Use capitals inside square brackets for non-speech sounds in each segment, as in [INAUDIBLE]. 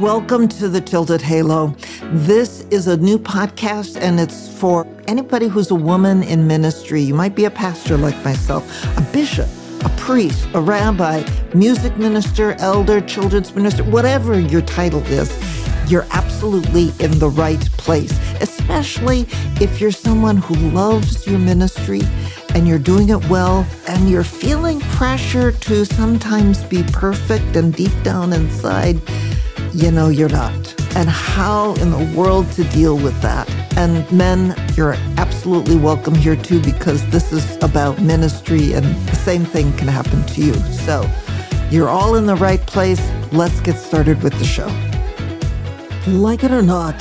Welcome to the Tilted Halo. This is a new podcast and it's for anybody who's a woman in ministry. You might be a pastor like myself, a bishop, a priest, a rabbi, music minister, elder, children's minister, whatever your title is. You're absolutely in the right place, especially if you're someone who loves your ministry and you're doing it well and you're feeling pressure to sometimes be perfect and deep down inside you know you're not. And how in the world to deal with that. And men, you're absolutely welcome here too, because this is about ministry and the same thing can happen to you. So you're all in the right place. Let's get started with the show. Like it or not,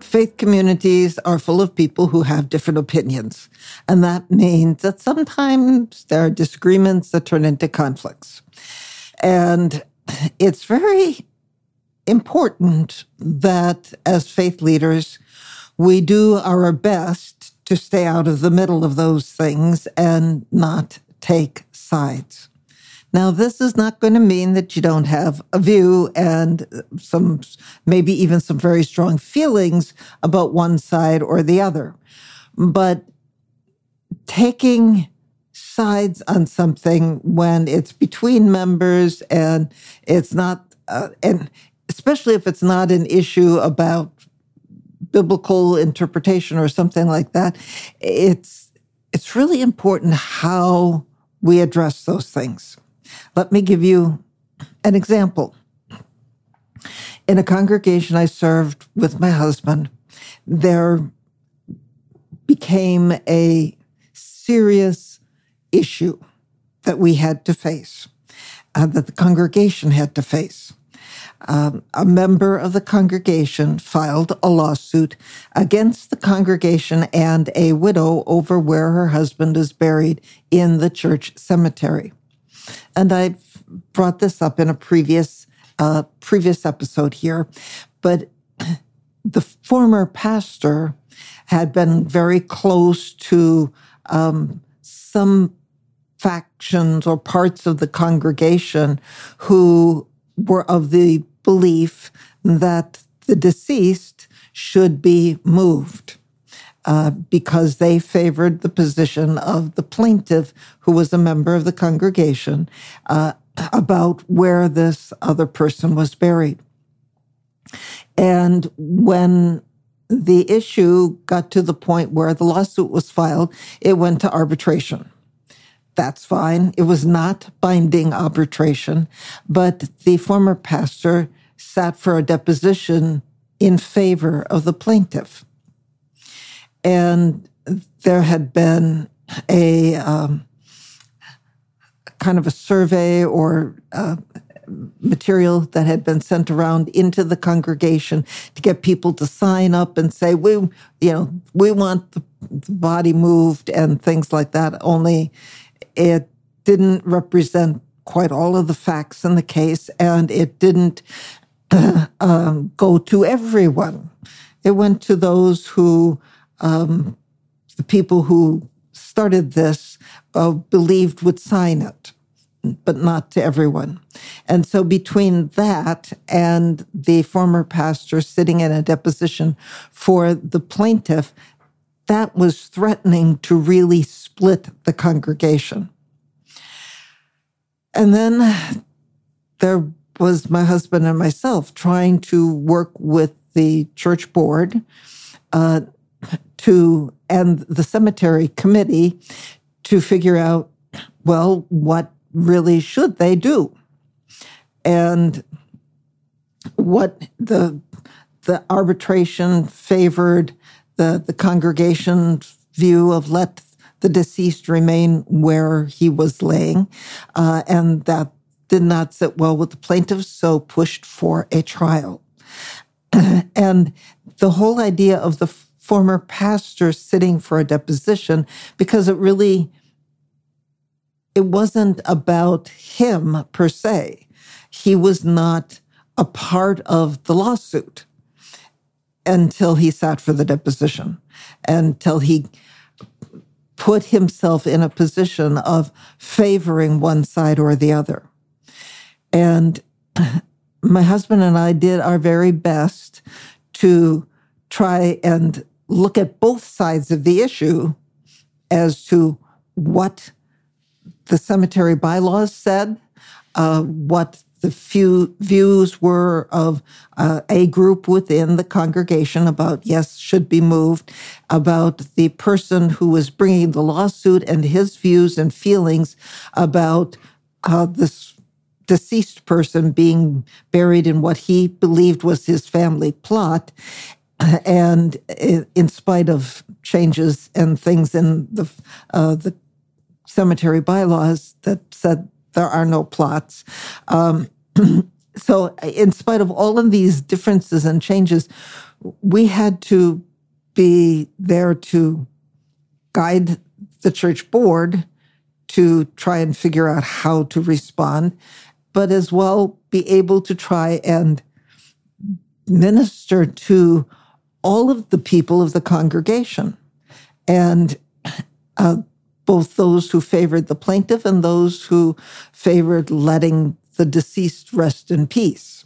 faith communities are full of people who have different opinions. And that means that sometimes there are disagreements that turn into conflicts. And it's very important that as faith leaders, we do our best to stay out of the middle of those things and not take sides. Now, this is not going to mean that you don't have a view and some, maybe even some very strong feelings about one side or the other. But taking sides on something when it's between members and it's not, uh, and especially if it's not an issue about biblical interpretation or something like that, it's it's really important how we address those things. Let me give you an example. In a congregation I served with my husband, there became a serious issue that we had to face, uh, that the congregation had to face um, a member of the congregation filed a lawsuit against the congregation and a widow over where her husband is buried in the church cemetery. And I've brought this up in a previous uh, previous episode here, but [CLEARS THROAT] the former pastor had been very close to um, some factions or parts of the congregation who were of the belief that the deceased should be moved uh, because they favored the position of the plaintiff, who was a member of the congregation, uh, about where this other person was buried. And when the issue got to the point where the lawsuit was filed, it went to arbitration. That's fine. It was not binding arbitration, but the former pastor sat for a deposition in favor of the plaintiff. And there had been a um, kind of a survey or uh, material that had been sent around into the congregation to get people to sign up and say we you know we want the, the body moved and things like that only it didn't represent quite all of the facts in the case, and it didn't [COUGHS] um, go to everyone. It went to those who, um, the people who started this, uh, believed would sign it, but not to everyone. And so between that and the former pastor sitting in a deposition for the plaintiff, that was threatening to really split the congregation. And then there was my husband and myself trying to work with the church board uh, to and the cemetery committee to figure out well what really should they do? And what the the arbitration favored the, the congregation's view of let the deceased remain where he was laying, uh, and that did not sit well with the plaintiffs, so pushed for a trial. [CLEARS THROAT] and the whole idea of the former pastor sitting for a deposition, because it really it wasn't about him per se. He was not a part of the lawsuit until he sat for the deposition, until he put himself in a position of favoring one side or the other. And [CLEARS THROAT] my husband and I did our very best to try and look at both sides of the issue as to what the cemetery bylaws said, uh, what the few views were of uh, a group within the congregation about yes should be moved about the person who was bringing the lawsuit and his views and feelings about uh, this deceased person being buried in what he believed was his family plot [CLEARS THROAT] and in spite of changes and things in the uh, the cemetery bylaws that said there are no plots. Um, [CLEARS THROAT] so, in spite of all of these differences and changes, we had to be there to guide the church board to try and figure out how to respond, but as well be able to try and minister to all of the people of the congregation. And uh, both those who favored the plaintiff and those who favored letting the deceased rest in peace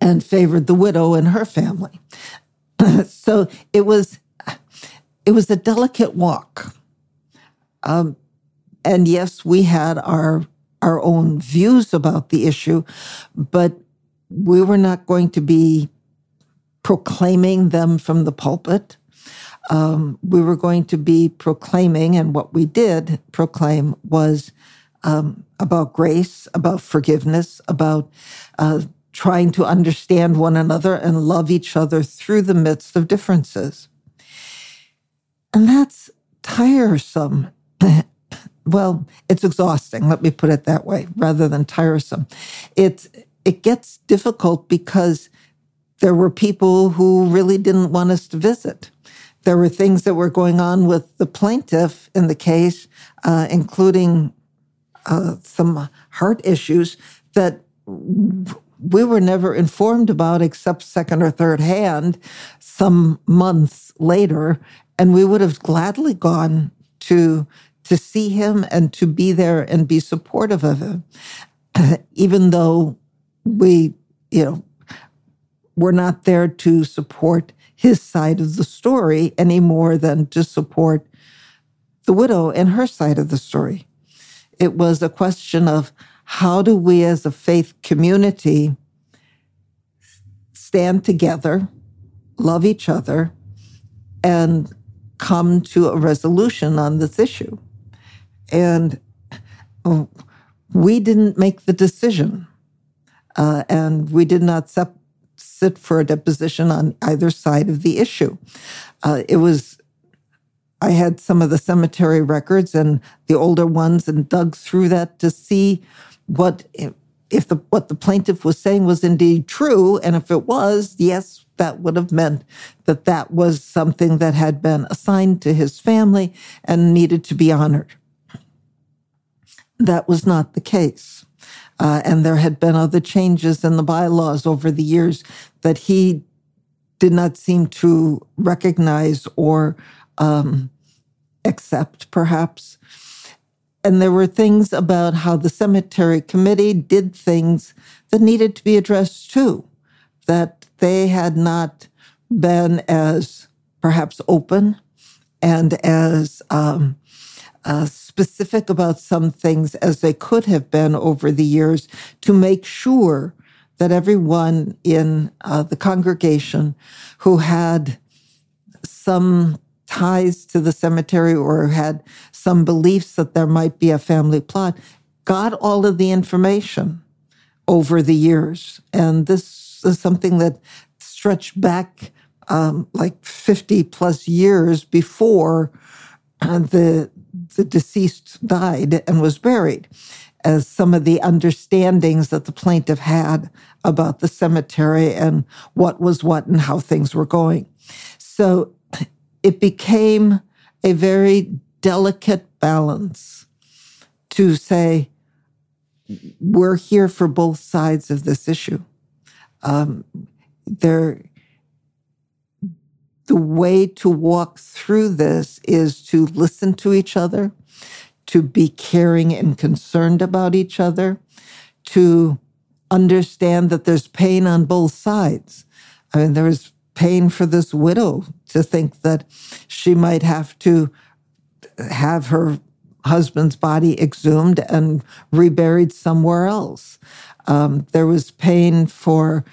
and favored the widow and her family. [CLEARS THROAT] so it was it was a delicate walk. Um, and yes, we had our our own views about the issue, but we were not going to be proclaiming them from the pulpit um, we were going to be proclaiming, and what we did proclaim was um, about grace, about forgiveness, about uh, trying to understand one another and love each other through the midst of differences. And that's tiresome. [CLEARS THROAT] well, it's exhausting, let me put it that way, rather than tiresome. It, it gets difficult because there were people who really didn't want us to visit there were things that were going on with the plaintiff in the case, uh, including uh, some heart issues that we were never informed about except second or third hand some months later. And we would have gladly gone to to see him and to be there and be supportive of him, [CLEARS THROAT] even though we, you know, were not there to support his side of the story any more than to support the widow and her side of the story. It was a question of how do we as a faith community stand together, love each other, and come to a resolution on this issue. And oh, we didn't make the decision, uh, and we did not sep- sit for a deposition on either side of the issue. Uh, it was, I had some of the cemetery records and the older ones and dug through that to see what, if the, what the plaintiff was saying was indeed true. And if it was, yes, that would have meant that that was something that had been assigned to his family and needed to be honored. That was not the case. Uh, and there had been other changes in the bylaws over the years that he did not seem to recognize or um, accept, perhaps. And there were things about how the cemetery committee did things that needed to be addressed too, that they had not been as perhaps open and as um, uh, specific about some things as they could have been over the years to make sure that everyone in uh, the congregation who had some ties to the cemetery or had some beliefs that there might be a family plot got all of the information over the years. And this is something that stretched back um, like 50 plus years before the the deceased died and was buried, as some of the understandings that the plaintiff had about the cemetery and what was what and how things were going. So it became a very delicate balance to say, we're here for both sides of this issue. Um, there, the way to walk through this is to listen to each other, to be caring and concerned about each other, to understand that there's pain on both sides. I mean, there was pain for this widow to think that she might have to have her husband's body exhumed and reburied somewhere else. Um, there was pain for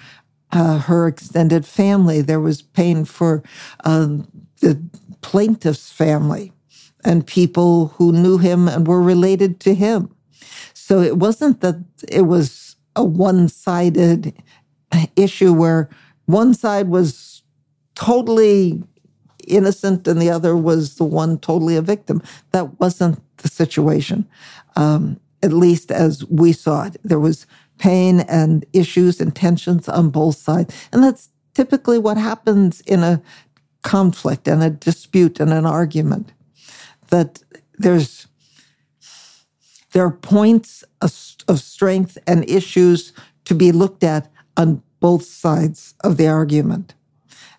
uh, her extended family. There was pain for um, the plaintiff's family and people who knew him and were related to him. So it wasn't that it was a one sided issue where one side was totally innocent and the other was the one totally a victim. That wasn't the situation, um, at least as we saw it. There was pain and issues and tensions on both sides. And that's typically what happens in a conflict and a dispute and an argument. That there's there are points of, strength and issues to be looked at on both sides of the argument,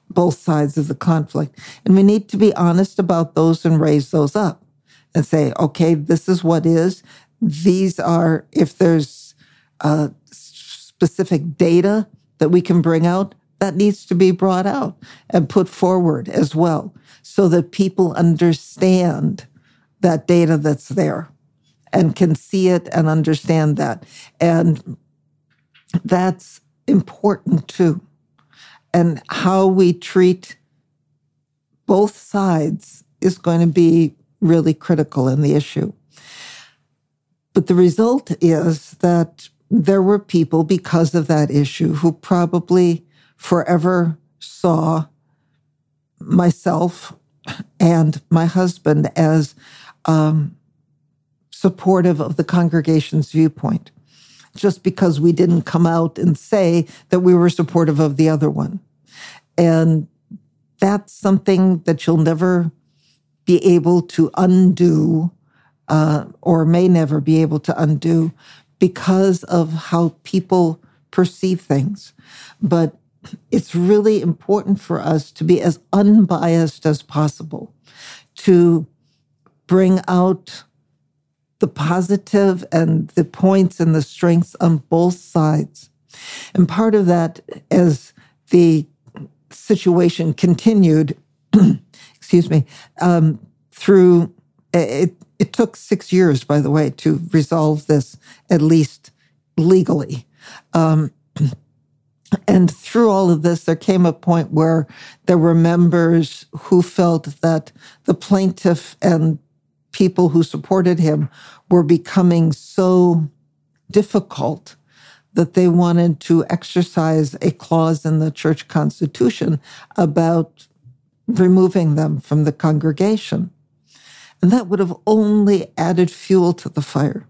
both sides of the conflict. And we need to be honest about those and raise those up and say, okay, this is what is. These are, if there's uh, specific data that we can bring out, that needs to be brought out and put forward as well so that people understand that data that's there and can see it and understand that. And that's important too. And how we treat both sides is going to be really critical in the issue. But the result is that there were people because of that issue who probably forever saw myself and my husband as um, supportive of the congregation's viewpoint, just because we didn't come out and say that we were supportive of the other one. And that's something that you'll never be able to undo uh, or may never be able to undo because of how people perceive things. But it's really important for us to be as unbiased as possible, to bring out the positive and the points and the strengths on both sides. And part of that, as the situation continued, [CLEARS THROAT] excuse me, um, through it, it took six years, by the way, to resolve this, at least legally. Um, [CLEARS THROAT] and through all of this, there came a point where there were members who felt that the plaintiff and people who supported him were becoming so difficult that they wanted to exercise a clause in the church constitution about removing them from the congregation. And that would have only added fuel to the fire.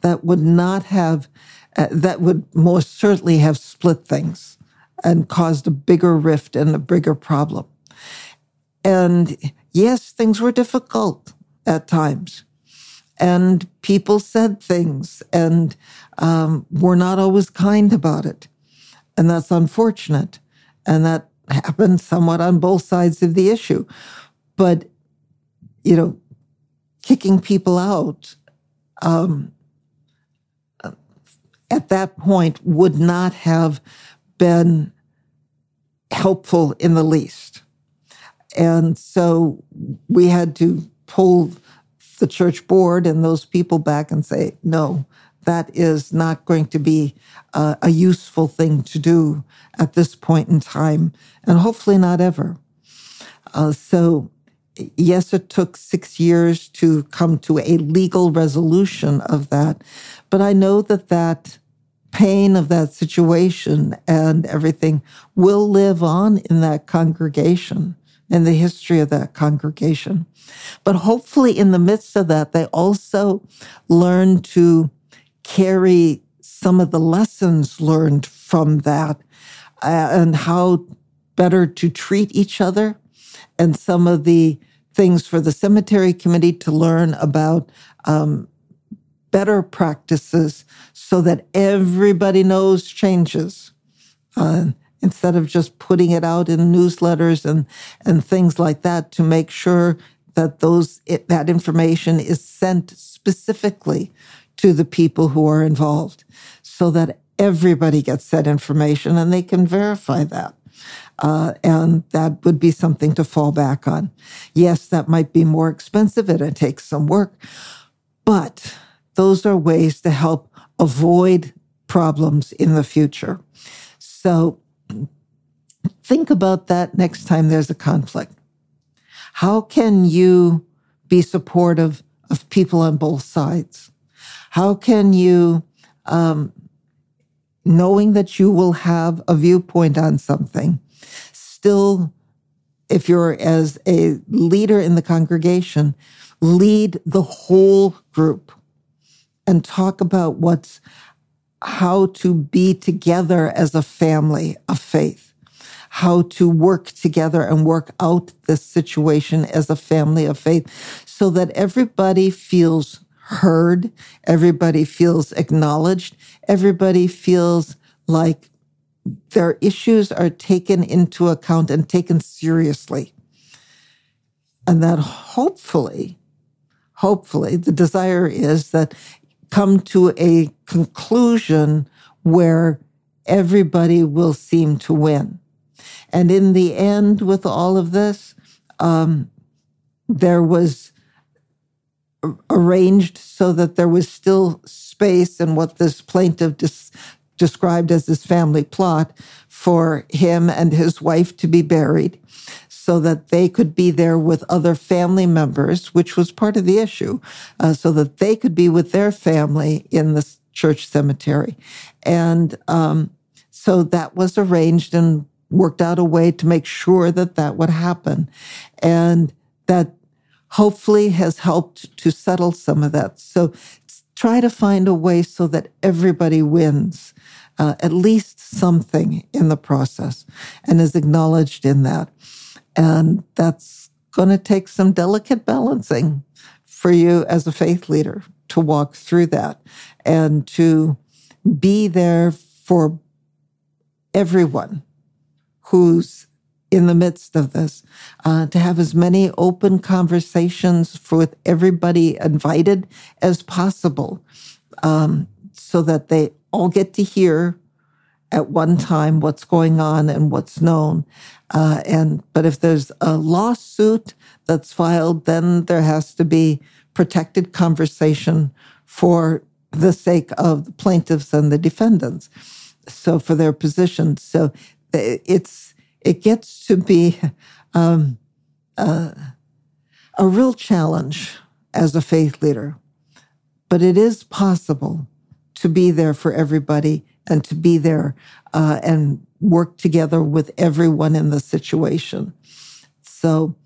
That would not have, uh, that would most certainly have split things and caused a bigger rift and a bigger problem. And yes, things were difficult at times. And people said things and um, were not always kind about it. And that's unfortunate. And that happened somewhat on both sides of the issue. But, you know, kicking people out um, at that point would not have been helpful in the least. And so we had to pull the church board and those people back and say, no, that is not going to be uh, a useful thing to do at this point in time, and hopefully not ever. Uh, so, yes, it took six years to come to a legal resolution of that, but I know that that pain of that situation and everything will live on in that congregation and the history of that congregation. But hopefully, in the midst of that, they also learn to carry some of the lessons learned from that uh, and how better to treat each other and some of the things for the cemetery committee to learn about um, better practices so that everybody knows changes. Uh, instead of just putting it out in newsletters and, and things like that to make sure that those it, that information is sent specifically to the people who are involved so that everybody gets that information and they can verify that. Uh, and that would be something to fall back on. Yes, that might be more expensive and it takes some work, but those are ways to help avoid problems in the future. So think about that next time there's a conflict. How can you be supportive of people on both sides? How can you, um, knowing that you will have a viewpoint on something, still, if you're as a leader in the congregation, lead the whole group and talk about what's how to be together as a family of faith, how to work together and work out this situation as a family of faith so that everybody feels heard, everybody feels acknowledged, everybody feels like their issues are taken into account and taken seriously. And that hopefully, hopefully, the desire is that come to a conclusion where everybody will seem to win. And in the end, with all of this, um, there was arranged so that there was still space in what this plaintiff dis- described as his family plot for him and his wife to be buried so that they could be there with other family members, which was part of the issue, uh, so that they could be with their family in the church cemetery. And um, so that was arranged and worked out a way to make sure that that would happen. And that hopefully has helped to settle some of that. So try to find a way so that everybody wins uh, at least something in the process and is acknowledged in that. And that's going to take some delicate balancing for you as a faith leader to walk through that and to be there for everyone who's in the midst of this, uh, to have as many open conversations for, with everybody invited as possible, um, so that they all get to hear at one time what's going on and what's known. Uh, and but if there's a lawsuit that's filed, then there has to be protected conversation for the sake of the plaintiffs and the defendants. So for their positions, so it's it gets to be um, uh, a real challenge as a faith leader, but it is possible to be there for everybody and to be there uh, and work together with everyone in the situation. So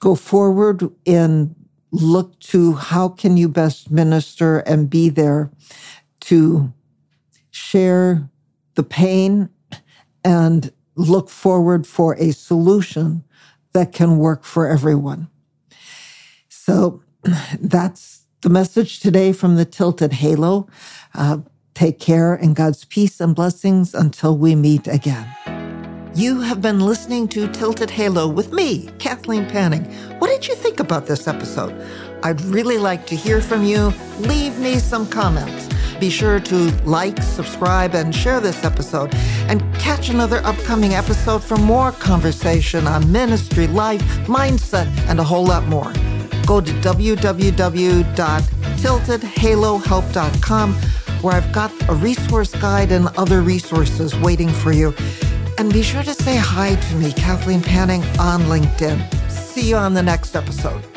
go forward and look to how can you best minister and be there to share the pain and look forward for a solution that can work for everyone. So [CLEARS THROAT] that's the message today from the Tilted Halo. Uh, take care and God's peace and blessings until we meet again. You have been listening to Tilted Halo with me, Kathleen Panning. What did you think about this episode? I'd really like to hear from you. Leave me some comments. Be sure to like, subscribe, and share this episode. And catch another upcoming episode for more conversation on ministry, life, mindset, and a whole lot more go to www.tiltedhalohelp.com where I've got a resource guide and other resources waiting for you. And be sure to say hi to me, Kathleen Panning, on LinkedIn. See you on the next episode.